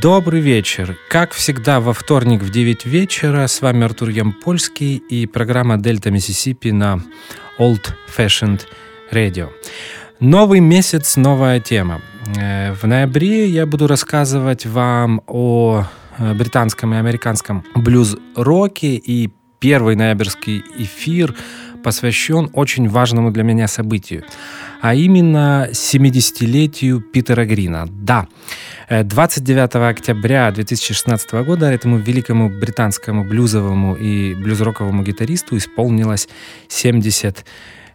Добрый вечер. Как всегда, во вторник в 9 вечера с вами Артур Ямпольский и программа «Дельта Миссисипи» на Old Fashioned Radio. Новый месяц, новая тема. Э, в ноябре я буду рассказывать вам о э, британском и американском блюз-роке и первый ноябрьский эфир посвящен очень важному для меня событию, а именно 70-летию Питера Грина. Да, 29 э, октября 2016 года этому великому британскому блюзовому и блюзроковому гитаристу исполнилось 70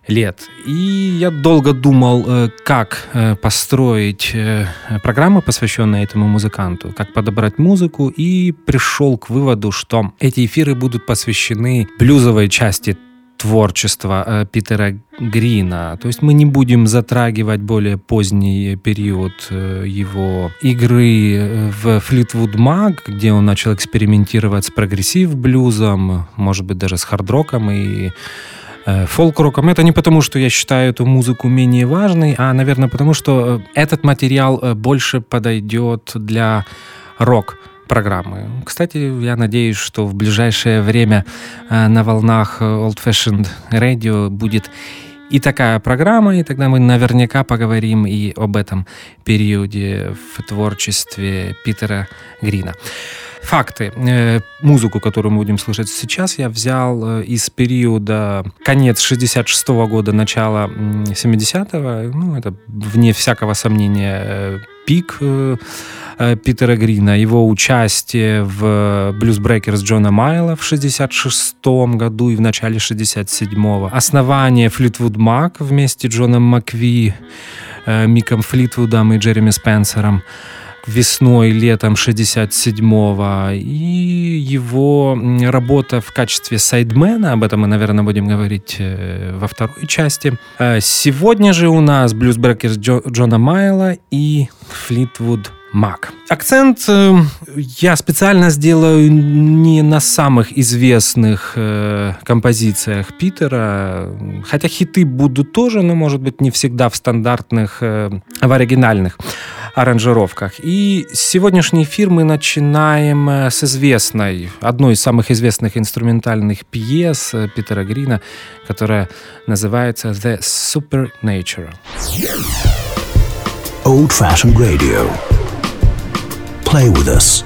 лет. И я долго думал, э, как э, построить программу, посвященную этому музыканту, как подобрать музыку, и пришел к выводу, что эти эфиры будут посвящены блюзовой части творчества э, Питера Грина. То есть мы не будем затрагивать более поздний период э, его игры э, в Fleetwood Mac, где он начал экспериментировать с прогрессив-блюзом, может быть, даже с хард-роком и фолк-роком. Это не потому, что я считаю эту музыку менее важной, а, наверное, потому что этот материал больше подойдет для рок программы. Кстати, я надеюсь, что в ближайшее время э, на волнах Old Fashioned Radio будет и такая программа, и тогда мы наверняка поговорим и об этом периоде в творчестве Питера Грина. Факты. Э, музыку, которую мы будем слышать сейчас, я взял э, из периода конец 66 -го года, начало 70-го. Ну, это, вне всякого сомнения, пик Э, Питера Грина, его участие в Blues Breakers Джона Майла в 66 году и в начале 67-го, основание Флитвуд Мак вместе с Джоном Макви, э, Миком Флитвудом и Джереми Спенсером весной, летом 67-го, и его работа в качестве сайдмена, об этом мы, наверное, будем говорить э, во второй части. Сегодня же у нас Breakers Джона Майла и Флитвуд Мак. Акцент э, я специально сделаю не на самых известных э, композициях Питера, хотя хиты будут тоже, но, может быть, не всегда в стандартных, э, в оригинальных аранжировках. И сегодняшний эфир мы начинаем э, с известной, одной из самых известных инструментальных пьес э, Питера Грина, которая называется «The Supernatural». Old Fashioned Radio play with us.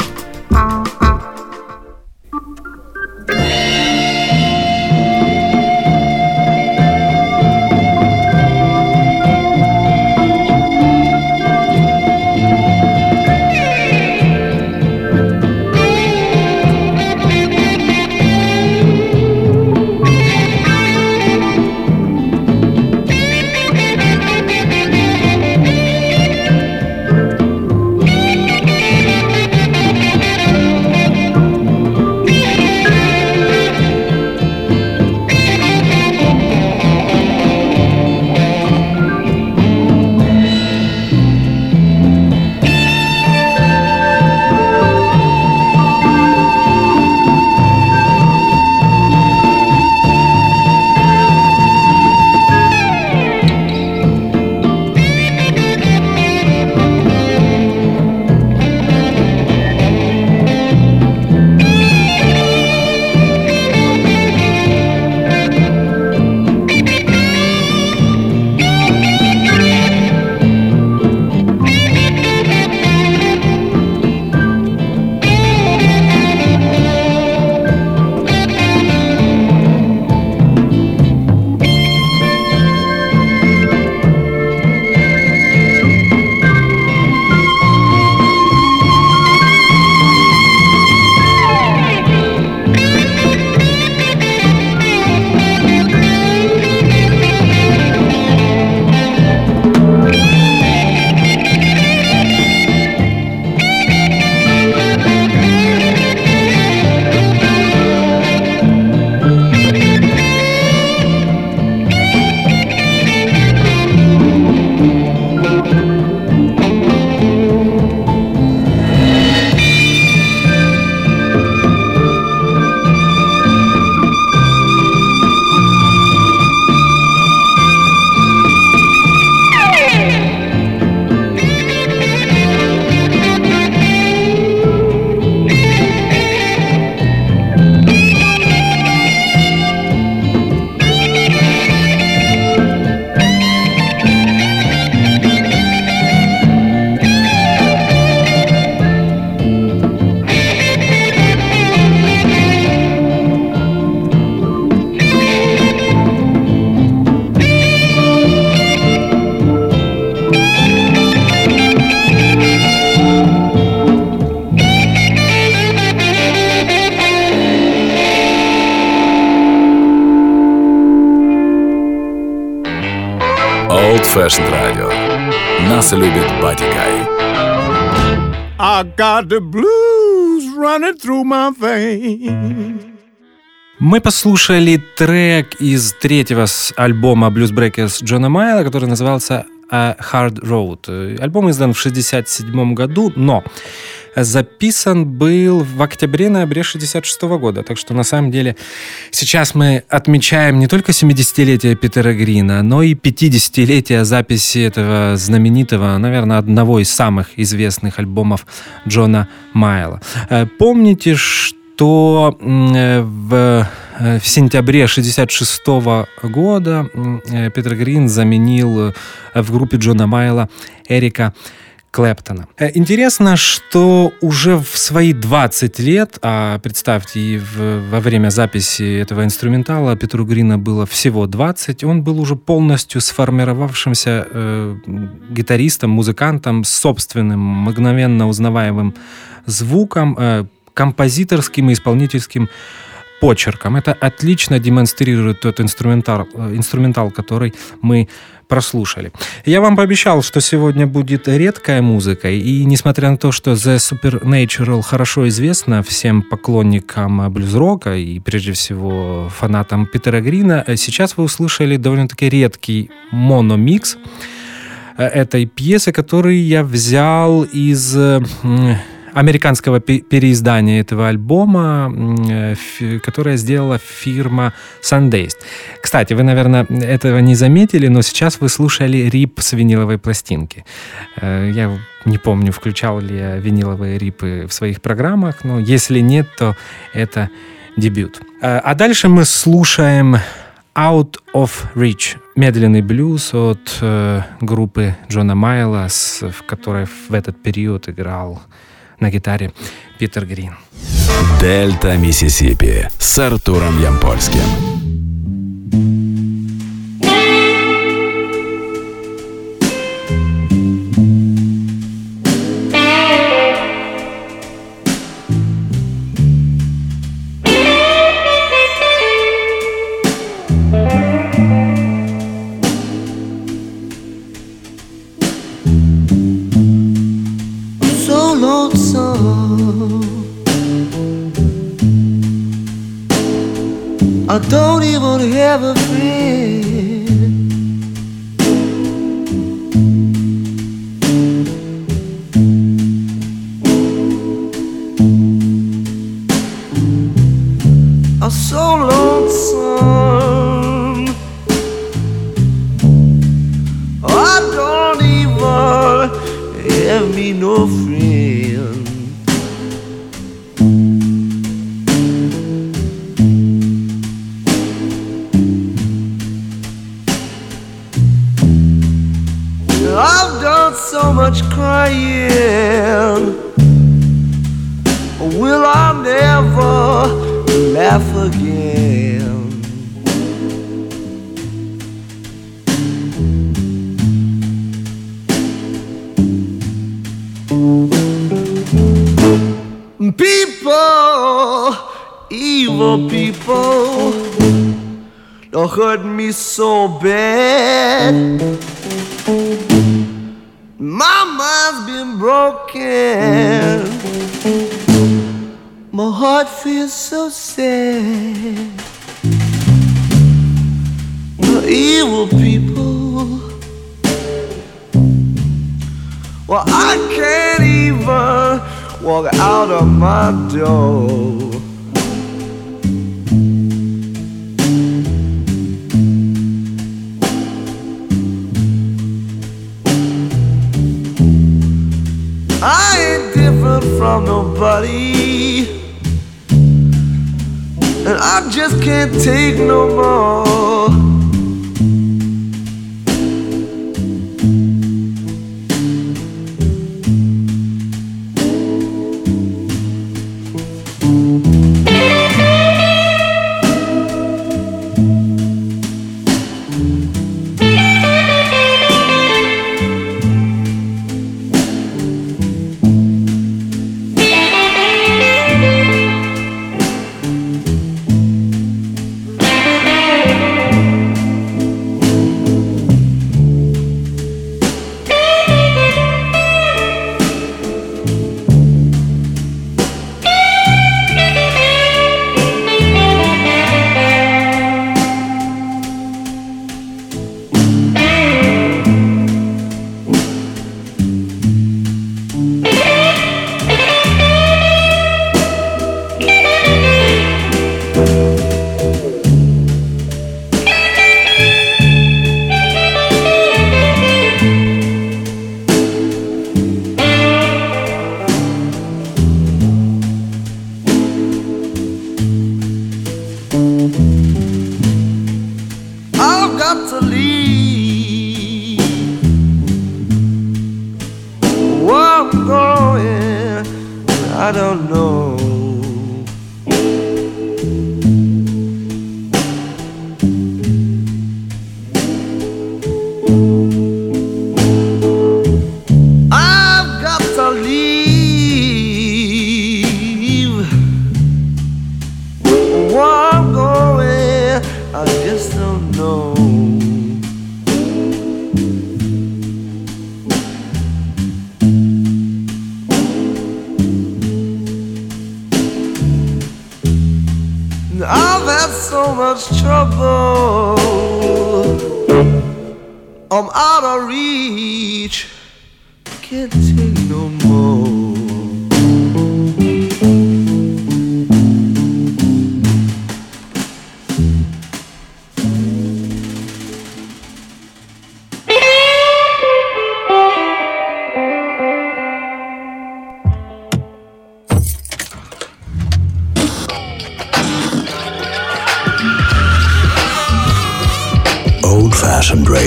Нас любит Батикай. I got the blues running through my veins. Мы послушали трек из третьего альбома Blues Breakers Джона Майла, который назывался Hard Road. Альбом издан в 1967 году, но записан был в октябре-ноябре 66 года. Так что на самом деле сейчас мы отмечаем не только 70-летие Питера Грина, но и 50-летие записи этого знаменитого, наверное, одного из самых известных альбомов Джона Майла. Э, помните, что э, в э, в сентябре 66 года Питер Грин заменил в группе Джона Майла Эрика Клэптона. Э, интересно, что уже в свои 20 лет, а представьте, и в, во время записи этого инструментала Петру Грина было всего 20, он был уже полностью сформировавшимся э, гитаристом, музыкантом с собственным мгновенно узнаваемым звуком, э, композиторским и исполнительским почерком. Это отлично демонстрирует тот инструментал, э, инструментал который мы прослушали. Я вам пообещал, что сегодня будет редкая музыка, и несмотря на то, что The Supernatural хорошо известна всем поклонникам блюз-рока и прежде всего фанатам Питера Грина, сейчас вы услышали довольно-таки редкий мономикс э, этой пьесы, который я взял из американского переиздания этого альбома, э, которое сделала фирма Sundays. Кстати, вы, наверное, этого не заметили, но сейчас вы слушали рип с виниловой пластинки. Э, я не помню, включал ли я виниловые рипы в своих программах, но если нет, то это дебют. Э, а дальше мы слушаем Out of Reach, медленный блюз от э, группы Джона Майла, с, в которой в этот период играл на гитаре Питер Грин. Дельта Миссисипи с Артуром Ямпольским. so much crying? Will I never laugh again? People, evil people, don't hurt me so bad. My mind's been broken. My heart feels so sad. The evil people. Well, I can't even walk out of my door. from nobody. And I just can't take no more.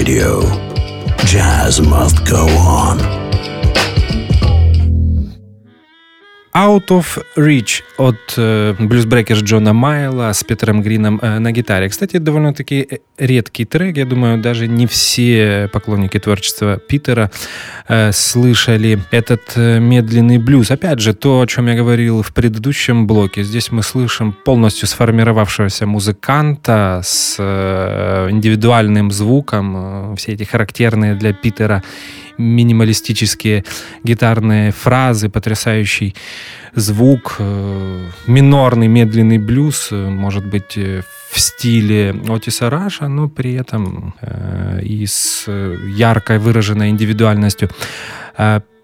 Radio. Jazz must go on. Out of Reach от э, блюзбрекерс Джона Майла с Питером Грином э, на гитаре. Кстати, довольно-таки э, редкий трек. Я думаю, даже не все поклонники творчества Питера э, слышали этот медленный блюз. Опять же, то, о чем я говорил в предыдущем блоке. Здесь мы слышим полностью сформировавшегося музыканта с индивидуальным звуком. Все эти характерные для Питера минималистические гитарные фразы, потрясающий звук, э, минорный медленный блюз, э, может быть, э, в стиле Отиса Раша, но при этом и с яркой выраженной индивидуальностью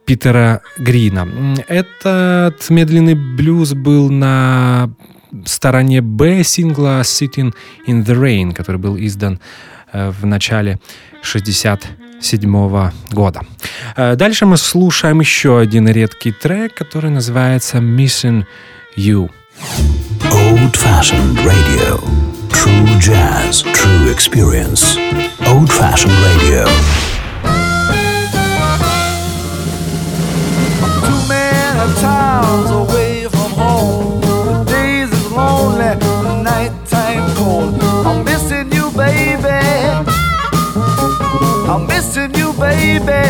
Питера Грина. Этот медленный блюз был на стороне Б сингла Sitting in the Rain, который был издан в начале 67 года. Э, Дальше мы слушаем еще один редкий трек, который называется Missing You. Old fashioned radio. True jazz, true experience. Old fashioned radio. Too many times away baby.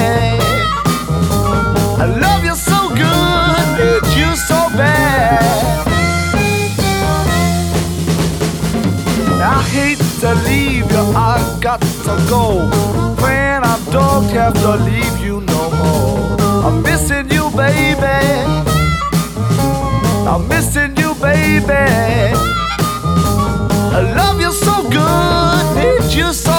I love you so good, need you so bad. I hate to leave you, I got to go. When I don't have to leave you no more. I'm missing you, baby. I'm missing you, baby. I love you so good, need you so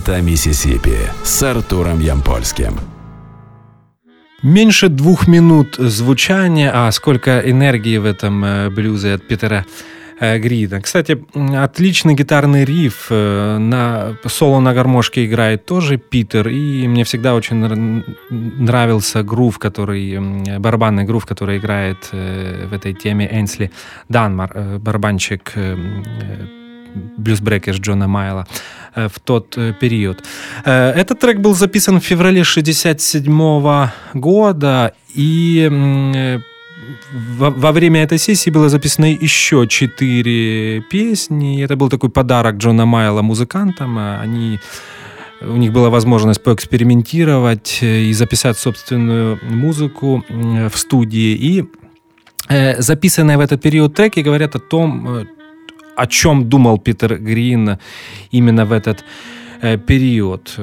Дельта Миссисипи с Артуром Ямпольским. Меньше двух минут звучания, а сколько энергии в этом э, блюзе от Питера э, Грида. Кстати, отличный гитарный риф. э, На соло на гармошке играет тоже Питер. И мне всегда очень нр- нравился грув, который, барабанный грув, который играет в этой теме Энсли Данмар, барабанщик блюзбрекер Джона Майла э, в тот э, период. Э, Этот трек был записан в феврале 67 года, и во время этой сессии было записано еще четыре песни. Это был такой подарок Джона Майла музыкантам. Они у них была возможность поэкспериментировать и записать собственную музыку в студии. И записанные в этот период треки говорят о том, о чем думал Питер Грин именно в этот период.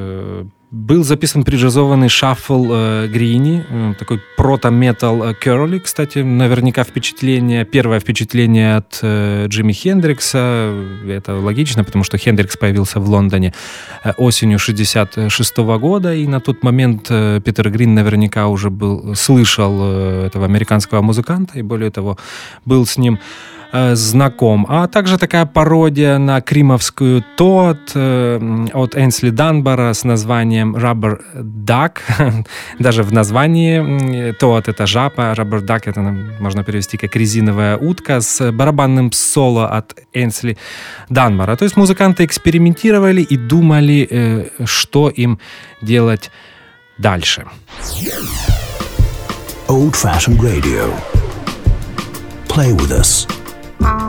Был записан преджазованный шаффл э, Грини, э, такой прото-метал э, Керли, кстати, наверняка впечатление, первое впечатление от э, Джимми Хендрикса, это логично, потому что Хендрикс появился в Лондоне э, осенью 66 -го года, и на тот момент э, Питер Грин наверняка уже был, слышал э, этого американского музыканта, и более того, был с ним. э, знаком. А также такая пародия на кримовскую Тот э, от Энсли Данбара с названием Rubber Duck. Даже в названии Тот это жаба, Rubber Duck это можно перевести как резиновая утка с барабанным соло от Энсли Данбара. То есть музыканты экспериментировали и думали, э, что им делать дальше. Old Fashioned Radio. Play with us. Bye.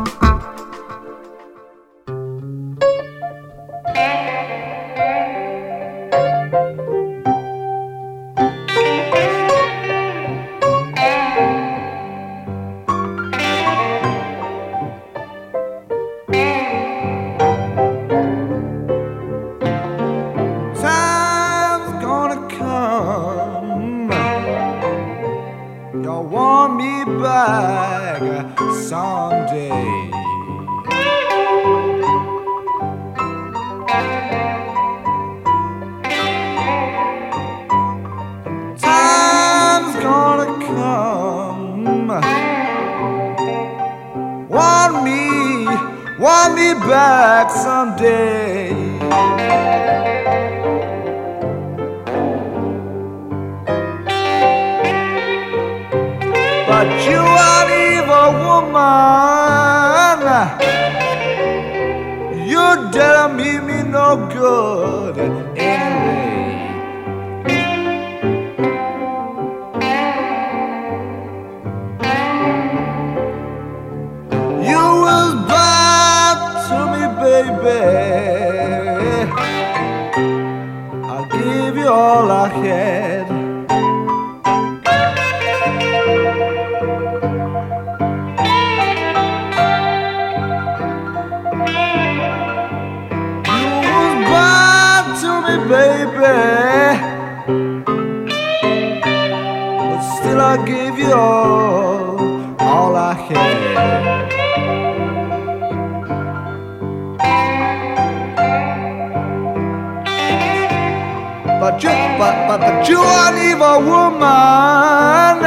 but you, but, but, but you are an evil woman.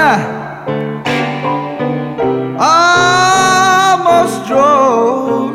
Almost drove.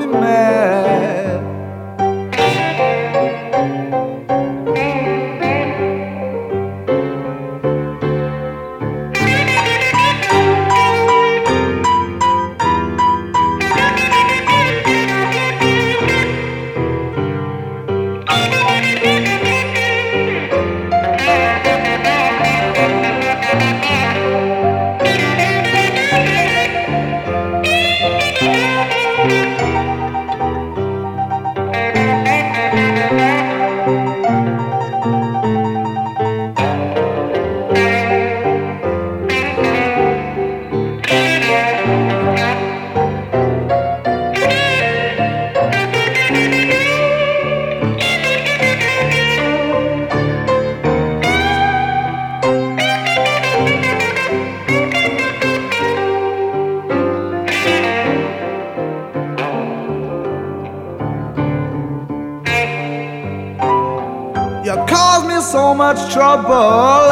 much trouble.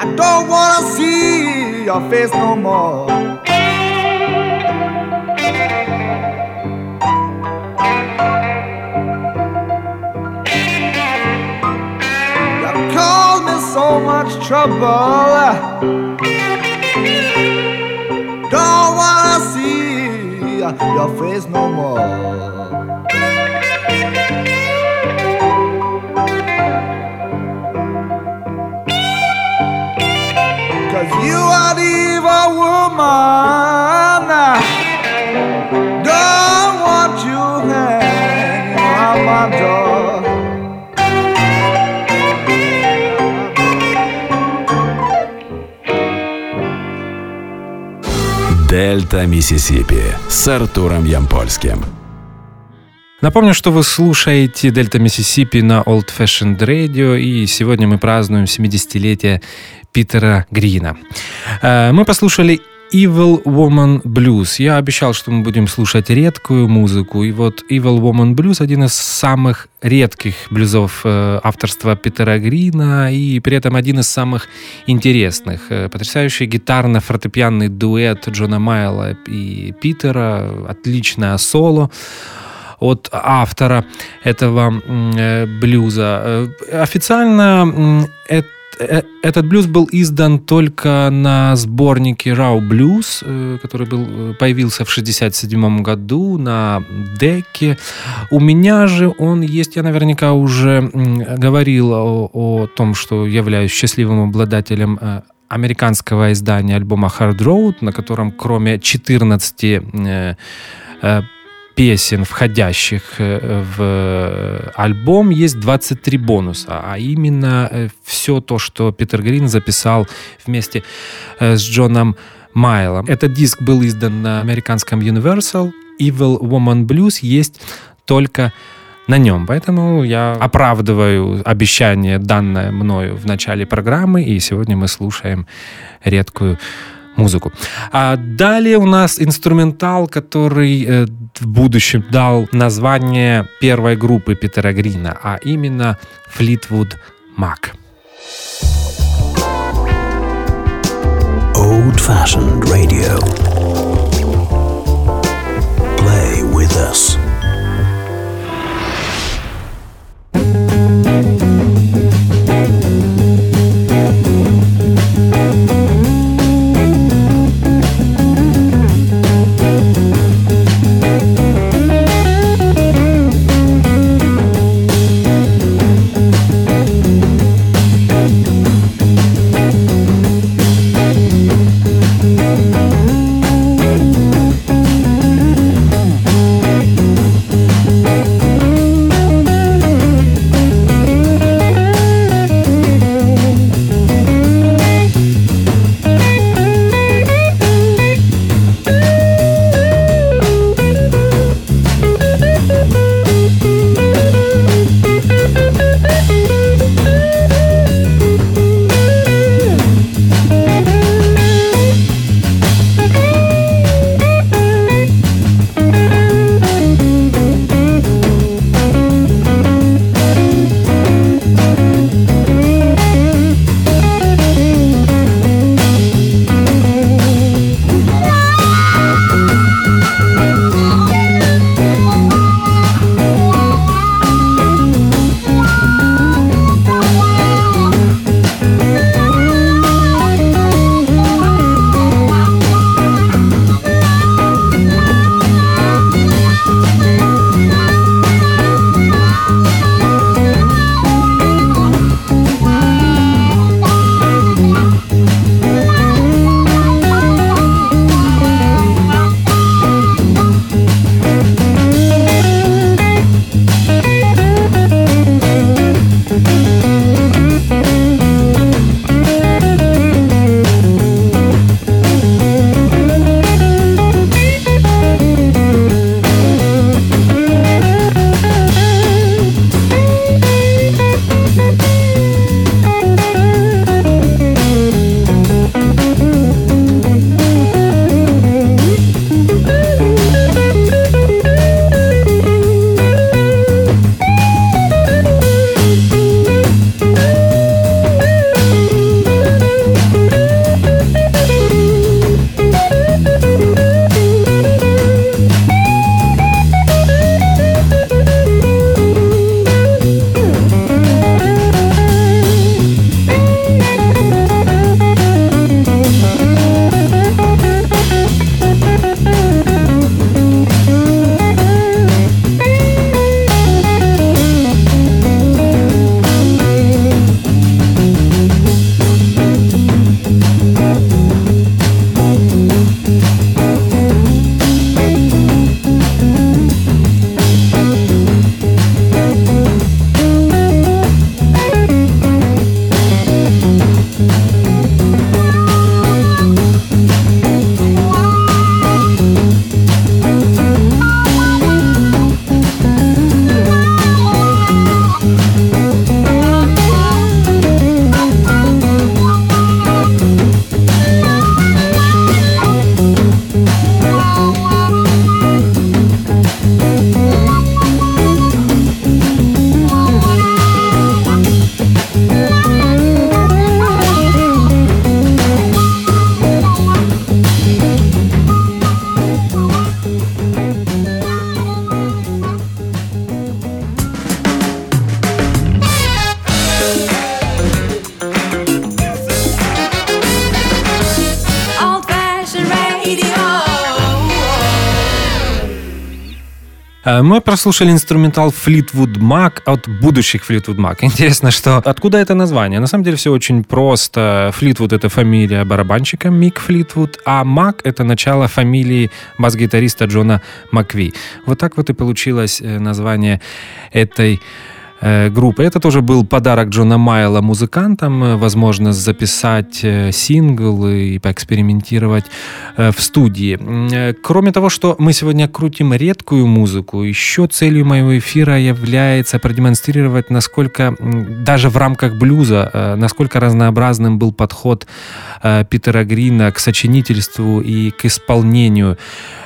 I don't wanna see your face no more. You caused me so much trouble. Don't wanna see your face no more. Миссисипи с Артуром Ямпольским. Напомню, что вы слушаете Дельта Миссисипи на Old Fashioned Radio, и сегодня мы празднуем 70-летие Питера Грина. Э, мы послушали Evil Woman Blues. Я обещал, что мы будем слушать редкую музыку. И вот Evil Woman Blues один из самых редких блюзов э, авторства Питера Грина и при этом один из самых интересных. Э, потрясающий гитарно-фортепианный дуэт Джона Майла и Питера, отличное соло от автора этого э, блюза. Официально это этот блюз был издан только на сборнике Raw Blues, который был, появился в 1967 году на деке. У меня же он есть, я наверняка уже говорил о, о том, что являюсь счастливым обладателем американского издания альбома Hard Road, на котором кроме 14 песен, входящих э, в альбом, есть 23 бонуса, а именно э, все то, что Питер Грин записал вместе э, с Джоном Майлом. Этот диск был издан на американском Universal. Evil Woman Blues есть только на нем. Поэтому я оправдываю обещание, данное мною в начале программы, и сегодня мы слушаем редкую музыку. А далее у нас инструментал, который э, в будущем дал название первой группы Питера Грина, а именно Fleetwood Mac. Old Fashioned Radio. Play with us. Прослушали инструментал Fleetwood Mac от будущих Fleetwood Mac. Интересно, что откуда это название? На самом деле все очень просто. Fleetwood — это фамилия барабанщика Мик Флитвуд, а Mac — это начало фамилии бас-гитариста Джона Макви. Вот так вот и получилось э, название этой группы. Это тоже был подарок Джона Майла музыкантам, э, возможность записать э, сингл и поэкспериментировать в студии. Кроме того, что мы сегодня крутим редкую музыку, еще целью моего эфира является продемонстрировать, насколько даже в рамках блюза, насколько разнообразным был подход Питера Грина к сочинительству и к исполнению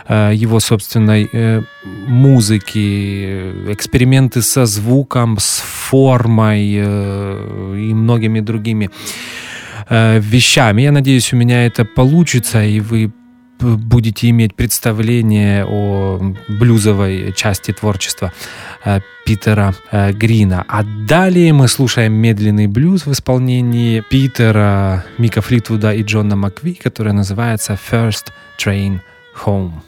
его собственной музыки, эксперименты со звуком, с формой э, и многими другими э, вещами. Я надеюсь, у меня это получится, и вы будете иметь представление о блюзовой части творчества э, Питера Грина. А далее мы слушаем медленный блюз в исполнении Питера, Мика Флитвуда и Джона Макви, который называется First Train Home.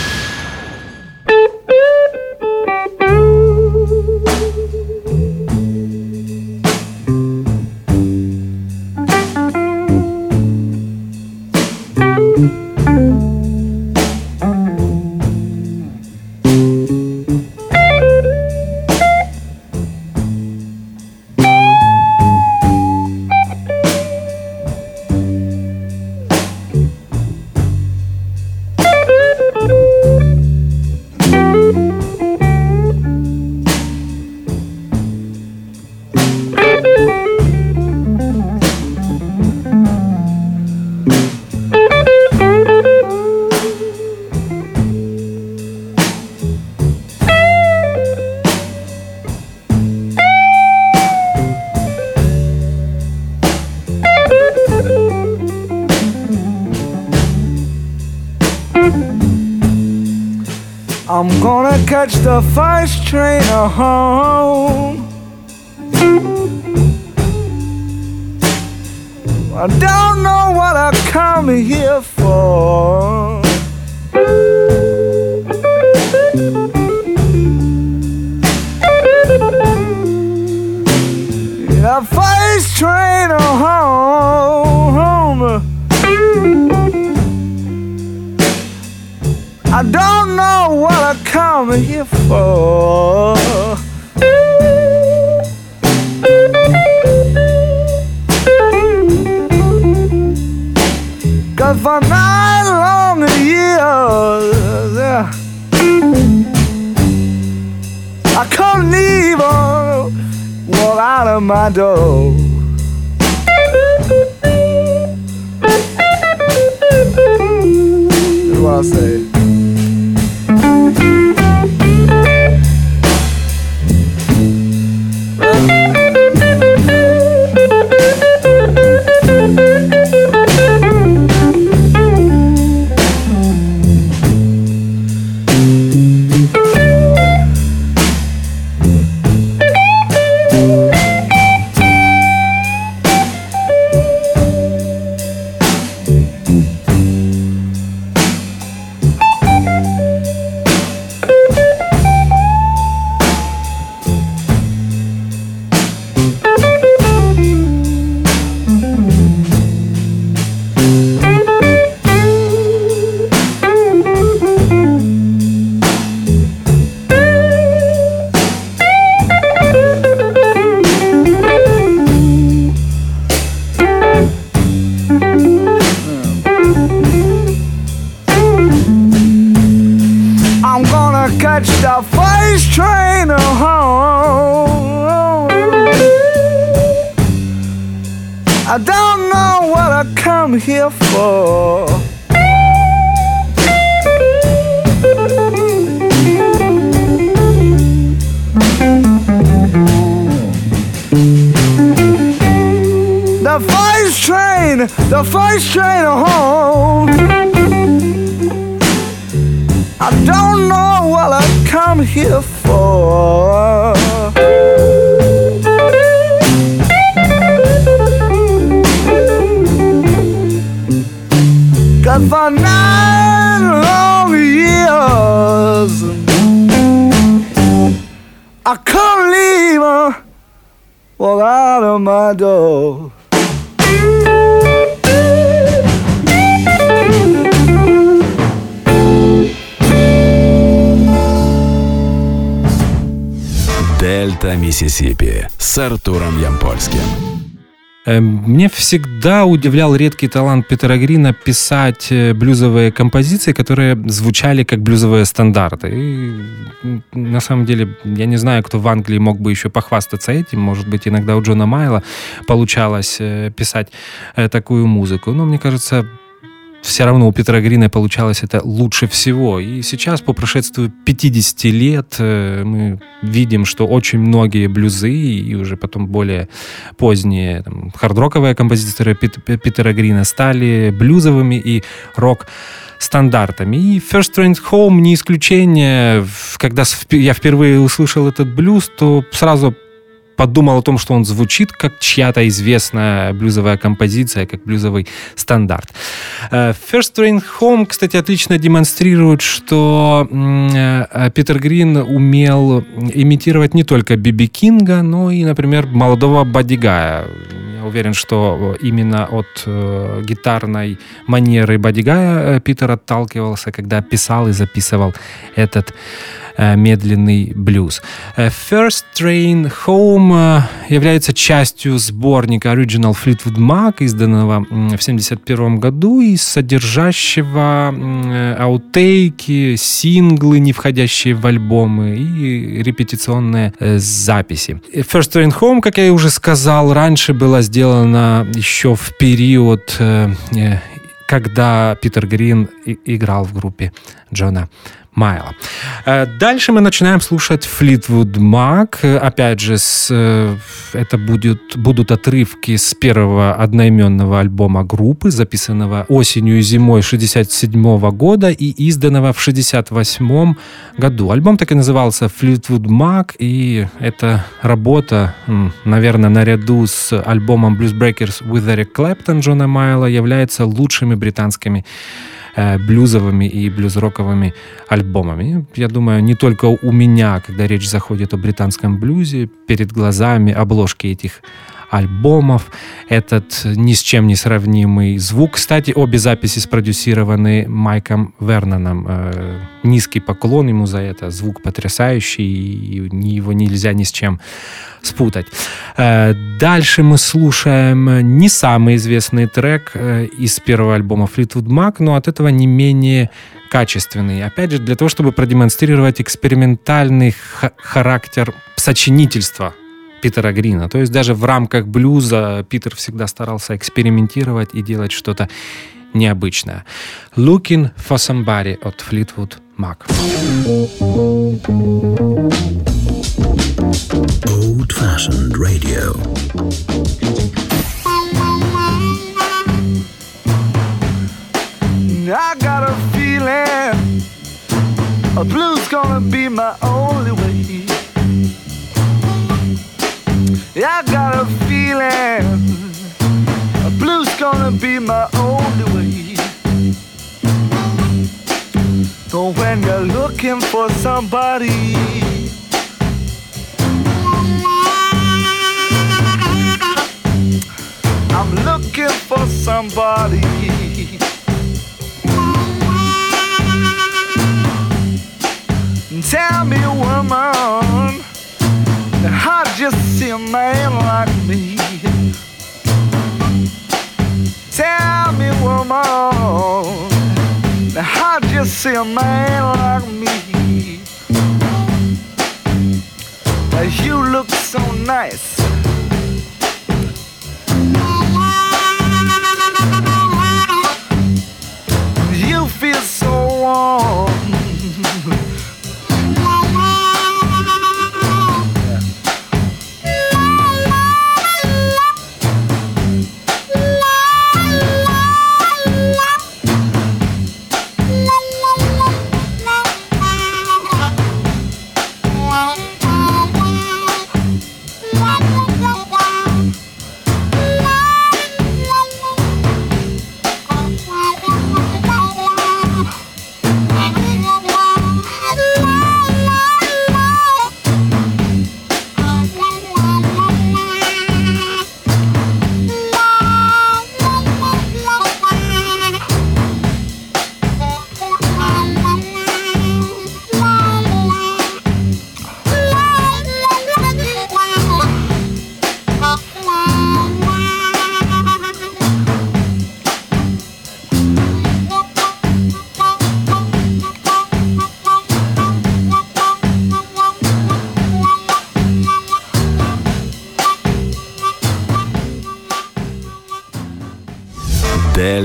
I don't know what I come here for. Cause for nine long years, yeah, I couldn't even walk out of my door. what I say. the first train home. I don't know what I come here for. Cause for nine long years, I couldn't leave her of my door. Дельта Миссисипи с Артуром Ямпольским. Эм, мне всегда удивлял редкий талант Питера Грина писать э, блюзовые композиции, которые звучали как блюзовые стандарты. И на самом деле я не знаю, кто в Англии мог бы еще похвастаться этим. Может быть, иногда у Джона Майла получалось э, писать э, такую музыку. Но мне кажется, все равно у Петра Грина получалось это лучше всего. И сейчас, по прошествию 50 лет, э, мы видим, что очень многие блюзы и уже потом более поздние там, хард-роковые композиторы Питера Грина стали блюзовыми и рок стандартами. И First Train Home не исключение. Когда я впервые услышал этот блюз, то сразу подумал о том, что он звучит как чья-то известная блюзовая композиция, как блюзовый стандарт. Э, First Train Home, кстати, отлично демонстрирует, что э, Питер Грин умел имитировать не только Биби Кинга, но и, например, молодого Бадди Гая. Я уверен, что именно от э, гитарной манеры Бадди Гая Питер отталкивался, когда писал и записывал этот медленный блюз. Э, First Train Home э, является частью сборника Original Fleetwood Mac, изданного в 1971 году и содержащего аутейки, синглы, не входящие в альбомы и репетиционные записи. First Train Home, как я уже сказал, раньше было сделано еще в период когда Питер Грин играл в группе Джона Майла. Э, дальше мы начинаем слушать Fleetwood Mac. Опять же, э, это будет, будут отрывки с первого одноименного альбома группы, записанного осенью и зимой 67 года и изданного в 68 году. Альбом так и назывался Fleetwood Mac, и эта работа, наверное, наряду с альбомом Blues Breakers with Eric Clapton Джона Майла является лучшими британскими Э, блюзовыми и блюз-роковыми альбомами. Я думаю, не только у меня, когда речь заходит о британском блюзе, перед глазами обложки этих альбомов, этот ни с чем не сравнимый звук. Кстати, обе записи спродюсированы Майком Верноном. Э, низкий поклон ему за это. Звук потрясающий, и его нельзя ни с чем спутать. Э, дальше мы слушаем не самый известный трек э, из первого альбома Fleetwood Mac, но от этого не менее качественный. Опять же, для того, чтобы продемонстрировать экспериментальный характер сочинительства Питера Грина. То есть даже в рамках блюза Питер всегда старался экспериментировать и делать что-то необычное. Looking for Somebody от Fleetwood Mac. Old-fashioned radio. I got a feeling a blues gonna be my only way. I got a feeling a blues gonna be my only way. So when you're looking for somebody, I'm looking for somebody. Tell me, woman. I just see a man like me. Tell me, woman, I just see a man like me. You look so nice. You feel so warm.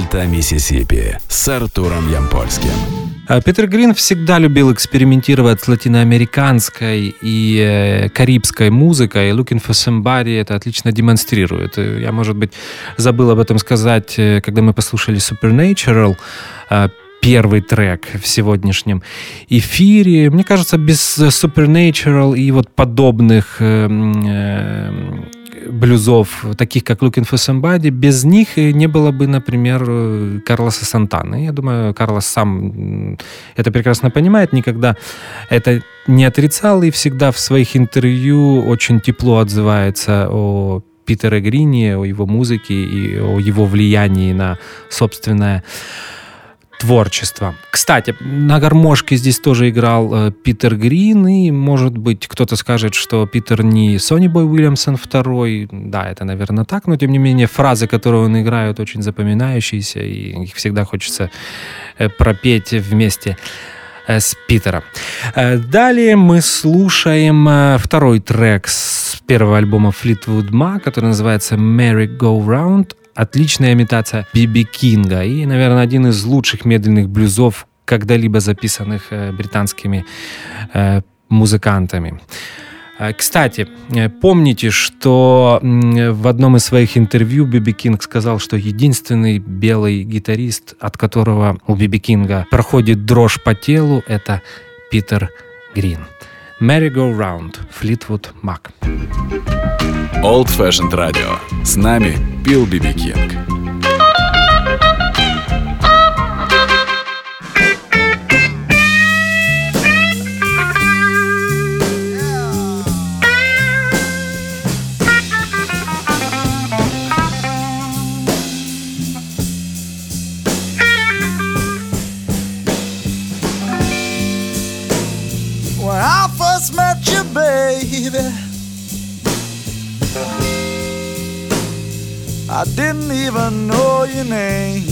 Дельта Миссисипи с Артуром Ямпольским. А, Питер Грин всегда любил экспериментировать с латиноамериканской и э, карибской музыкой. Looking for Somebody это отлично демонстрирует. Я, может быть, забыл об этом сказать, э, когда мы послушали Supernatural первый трек в сегодняшнем эфире. Мне кажется, без Supernatural и вот подобных э, э, блюзов, таких как Looking for Somebody, без них не было бы, например, Карлоса Сантаны. Я думаю, Карлос сам это прекрасно понимает, никогда это не отрицал и всегда в своих интервью очень тепло отзывается о Питере Грине, о его музыке и о его влиянии на собственное творчества. Кстати, на гармошке здесь тоже играл э, Питер Грин, и, может быть, кто-то скажет, что Питер не Сони Бой Уильямсон второй. Да, это, наверное, так, но, тем не менее, фразы, которые он играет, очень запоминающиеся, и их всегда хочется э, пропеть вместе э, с Питером. Э, далее мы слушаем э, второй трек с первого альбома Fleetwood Mac, который называется Merry Go Round отличная имитация Биби Кинга и, наверное, один из лучших медленных блюзов, когда-либо записанных э, британскими э, музыкантами. Э, кстати, помните, что в одном из своих интервью Биби Кинг сказал, что единственный белый гитарист, от которого у Биби Кинга проходит дрожь по телу, это Питер Грин. Merry Go Round, Fleetwood Mac. Old Fashioned Radio. С нами Билл Биби Кинг. I didn't even know your name.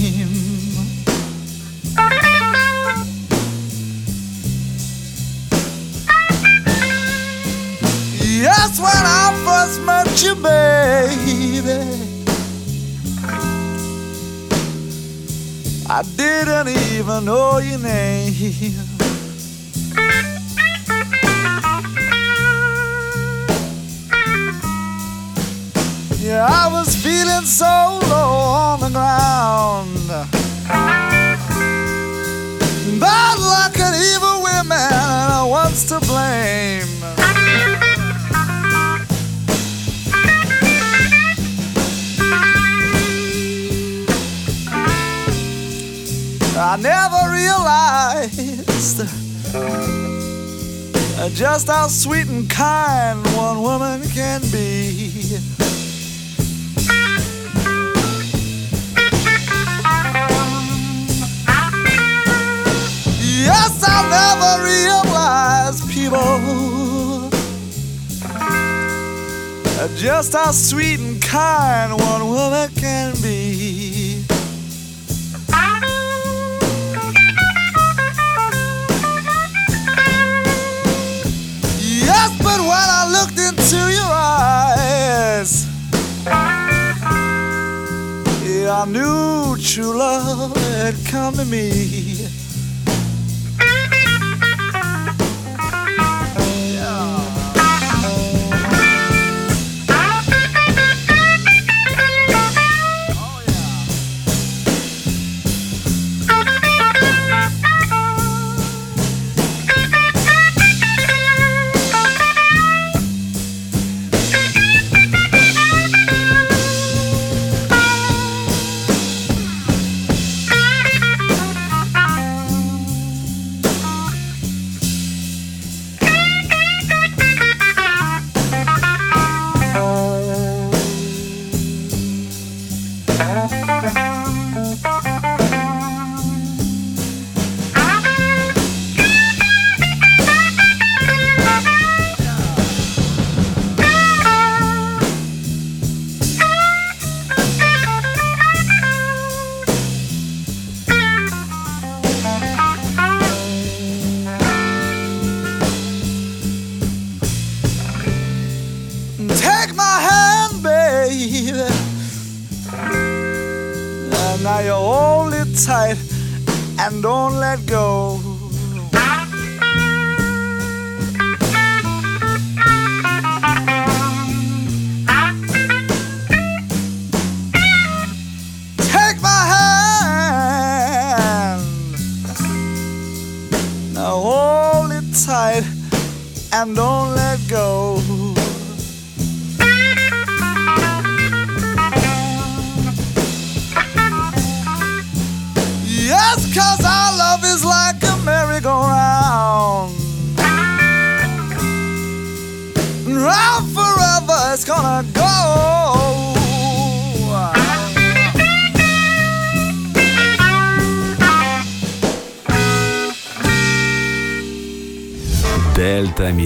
Yes, when I first met you, baby, I didn't even know your name. Yeah, I was feeling so low on the ground. Bad luck and evil women, I was to blame. I never realized just how sweet and kind one woman can be. I never realized people just how sweet and kind one woman can be. Yes, but when I looked into your eyes, I knew true love had come to me.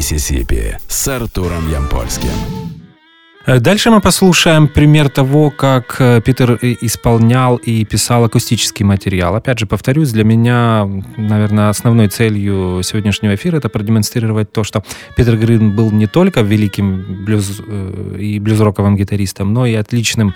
Миссисипи с Артуром Ямпольским. Э, Дальше мы послушаем пример того, как э, Питер и- исполнял и писал акустический материал. Опять же, повторюсь, для меня, наверное, основной целью сегодняшнего эфира это продемонстрировать то, что Питер Грин был не только великим блюз э, и блюзроковым гитаристом, но и отличным э,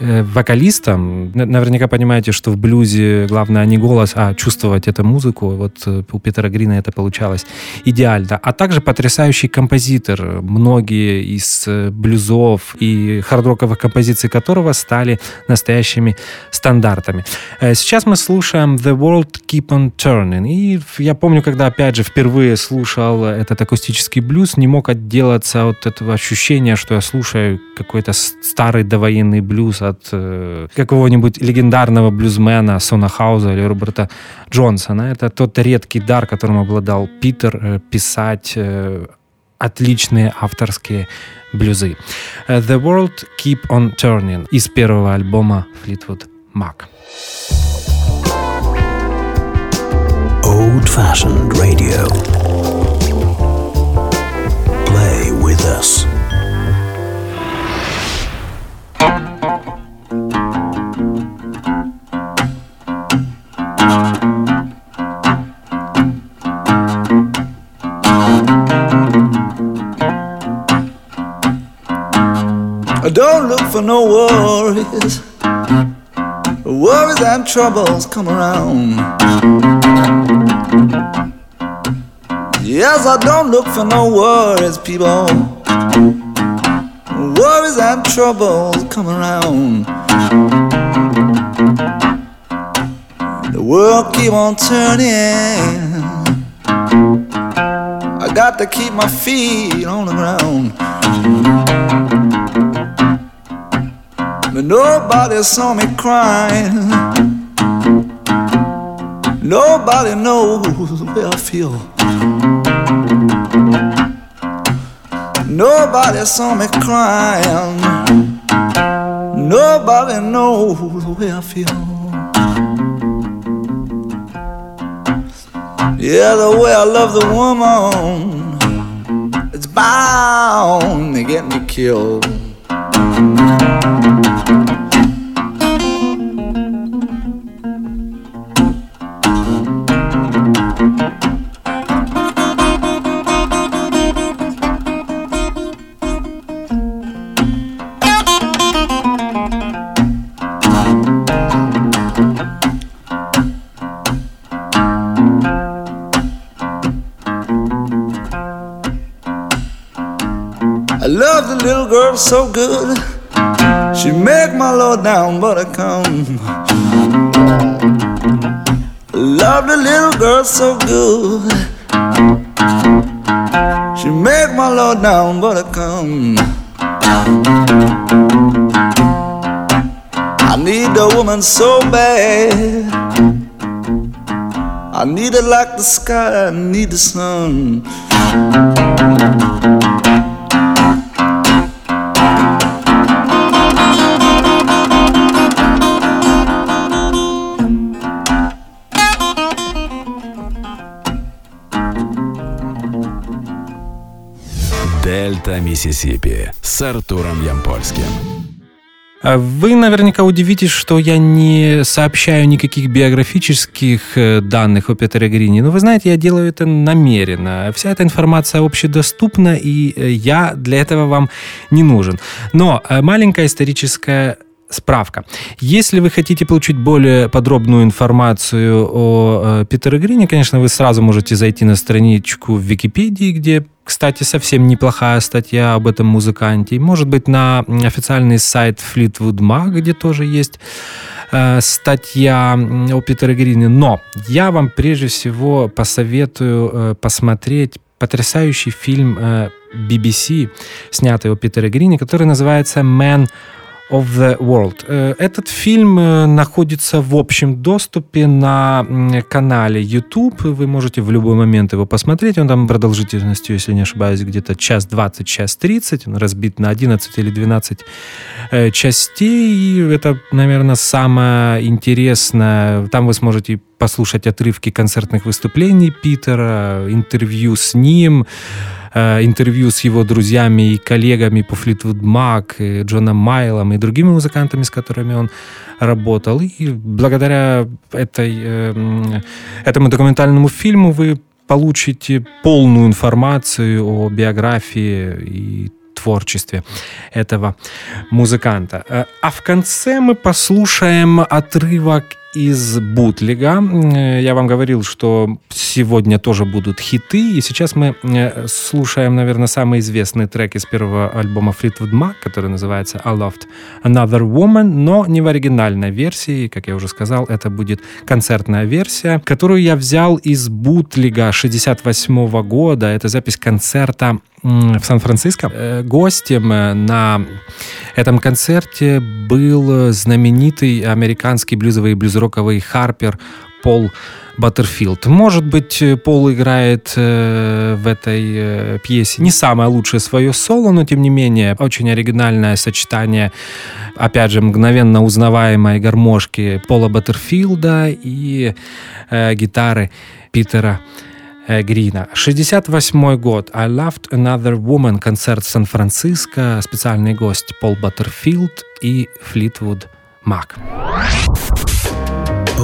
вокалистом. Н- Наверняка понимаете, что в блюзе главное не голос, а чувствовать эту музыку. Вот э, у Питера Грина это получалось идеально. А также потрясающий композитор, многие из э, блюзов и хардроковых композиций которого стали настоящими стандартами. Э, Сейчас мы слушаем The World Keep on Turning. И я помню, когда опять же впервые слушал этот акустический блюз, не мог отделаться от этого ощущения, что я слушаю какой-то старый довоенный блюз от э, какого-нибудь легендарного блюзмена Сона Хауза или Роберта Джонсона. Это тот редкий дар, которым обладал Питер, э, писать э, отличные авторские блюзы. Э, The World Keep on Turning из первого альбома Fleetwood Mac. Old fashioned radio. Play with us. I don't look for no worries. Worries and troubles come around. Yes, I don't look for no worries, people. Worries and troubles come around. The world keep on turning. I got to keep my feet on the ground. But nobody saw me crying. Nobody knows the way I feel. Nobody saw me crying. Nobody knows the way I feel. Yeah, the way I love the woman, it's bound to get me killed. Little girl so good. She make my low down buttercome. Love the little girl so good. She make my low down buttercome. I come. I need a woman so bad. I need it like the sky, I need the sun. Дельта Миссисипи с Артуром Ямпольским. А Вы наверняка удивитесь, что я не сообщаю никаких биографических э, данных о Петере Грине. Но вы знаете, я делаю это намеренно. Вся эта информация общедоступна, и э, я для этого вам не нужен. Но э, маленькая историческая Справка. Если вы хотите получить более подробную информацию о э, Питере Грине, конечно, вы сразу можете зайти на страничку в Википедии, где, кстати, совсем неплохая статья об этом музыканте. Может быть, на официальный сайт Fleetwood Mac, где тоже есть э, статья о Питере Грине. Но я вам прежде всего посоветую э, посмотреть потрясающий фильм э, BBC, снятый о Питере Грине, который называется «Man of the World. Э, этот фильм э, находится в общем доступе на канале YouTube. Вы можете в любой момент его посмотреть. Он там продолжительностью, если не ошибаюсь, где-то час 20, час 30. Он разбит на 11 или 12 э, частей. И это, наверное, самое интересное. Там вы сможете послушать отрывки концертных выступлений Питера, интервью с ним, интервью с его друзьями и коллегами по Fleetwood Mac, Джоном Майлом и другими музыкантами, с которыми он работал. И благодаря этой, э, этому документальному фильму вы получите полную информацию о биографии и творчестве этого музыканта. Э, а в конце мы послушаем отрывок из бутлига. Э, я вам говорил, что сегодня тоже будут хиты, и сейчас мы э, слушаем, наверное, самый известный трек из первого альбома Fleetwood Mac, который называется I Loved Another Woman, но не в оригинальной версии, как я уже сказал, это будет концертная версия, которую я взял из бутлига 68 года. Это запись концерта в Сан-Франциско. Э, гостем на этом концерте был знаменитый американский блюзовый и блюз-роковый харпер Пол Баттерфилд. Может быть, Пол играет э, в этой э, пьесе не самое лучшее свое соло, но тем не менее очень оригинальное сочетание, опять же, мгновенно узнаваемой гармошки Пола Баттерфилда и э, гитары Питера Э, Грина. 68 год. I Loved Another Woman. Концерт Сан-Франциско. Специальный гость Пол Баттерфилд и Флитвуд Мак.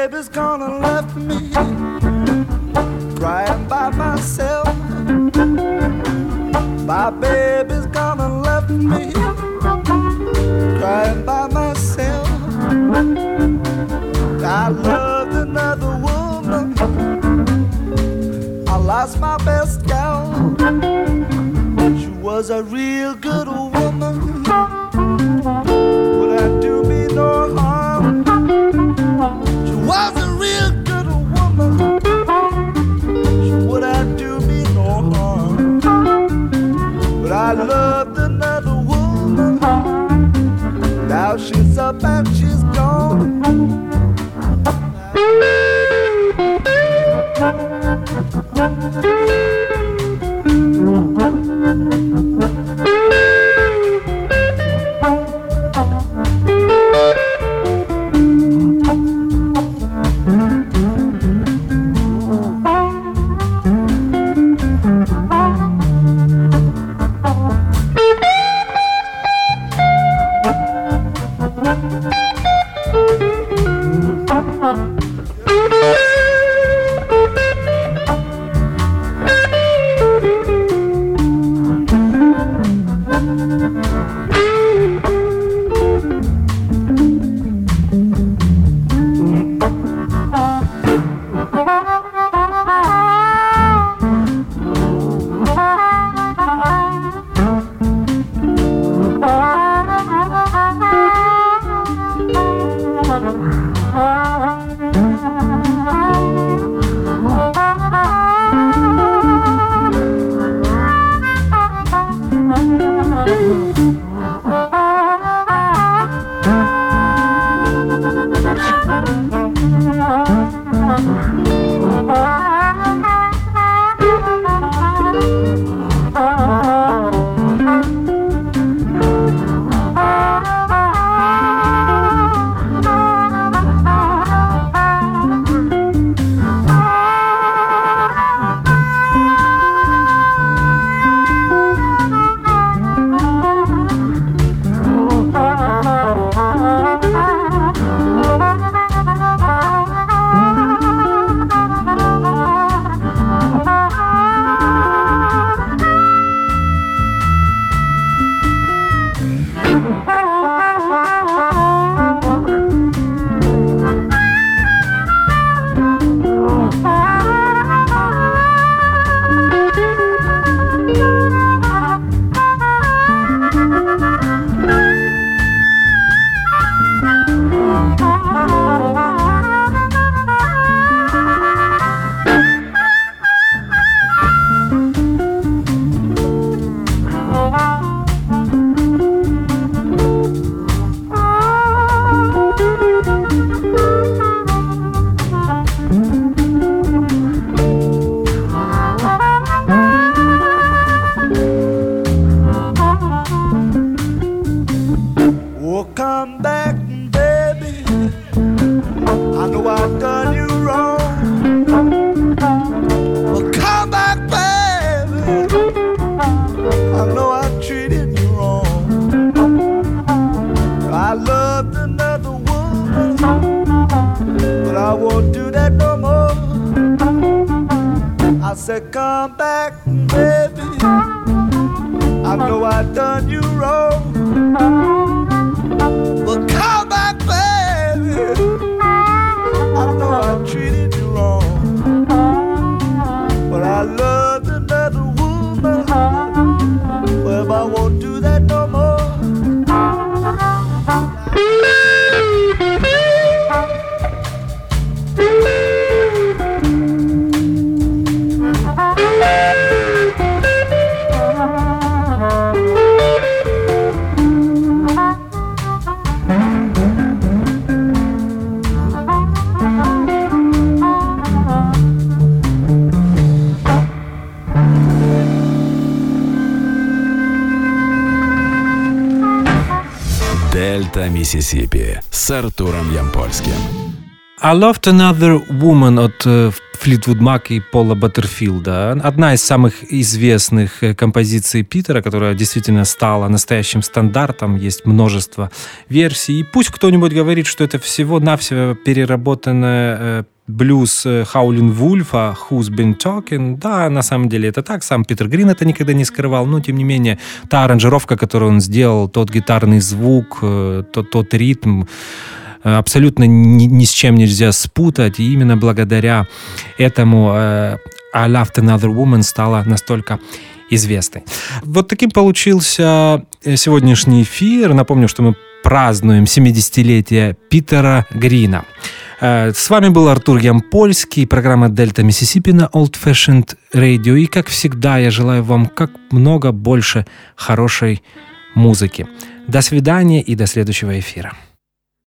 baby's gone and left me crying by myself. My baby's gone and left me crying by myself. I loved another woman. I lost my best gal. She was a real good woman. was a real good woman, she would I do me no harm. But I loved another woman. Now she's up and she's gone. I Loved Another Woman от Флитвуд Мак и Пола Баттерфилда. Одна из самых известных э, композиций Питера, которая действительно стала настоящим стандартом. Есть множество версий. И пусть кто-нибудь говорит, что это всего-навсего переработанная э, блюз Хаулин Вульфа «Who's Been Talking». Да, на самом деле это так. Сам Питер Грин это никогда не скрывал. Но, тем не менее, та аранжировка, которую он сделал, тот гитарный звук, э, тот, тот ритм, э, абсолютно ни, ни с чем нельзя спутать. И именно благодаря этому э, I Loved Another Woman стала настолько известной. Вот таким получился сегодняшний эфир. Напомню, что мы празднуем 70-летие Питера Грина. Э, с вами был Артур Ямпольский, программа «Дельта Миссисипи» на Old Fashioned Radio. И, как всегда, я желаю вам как много больше хорошей музыки. До свидания и до следующего эфира.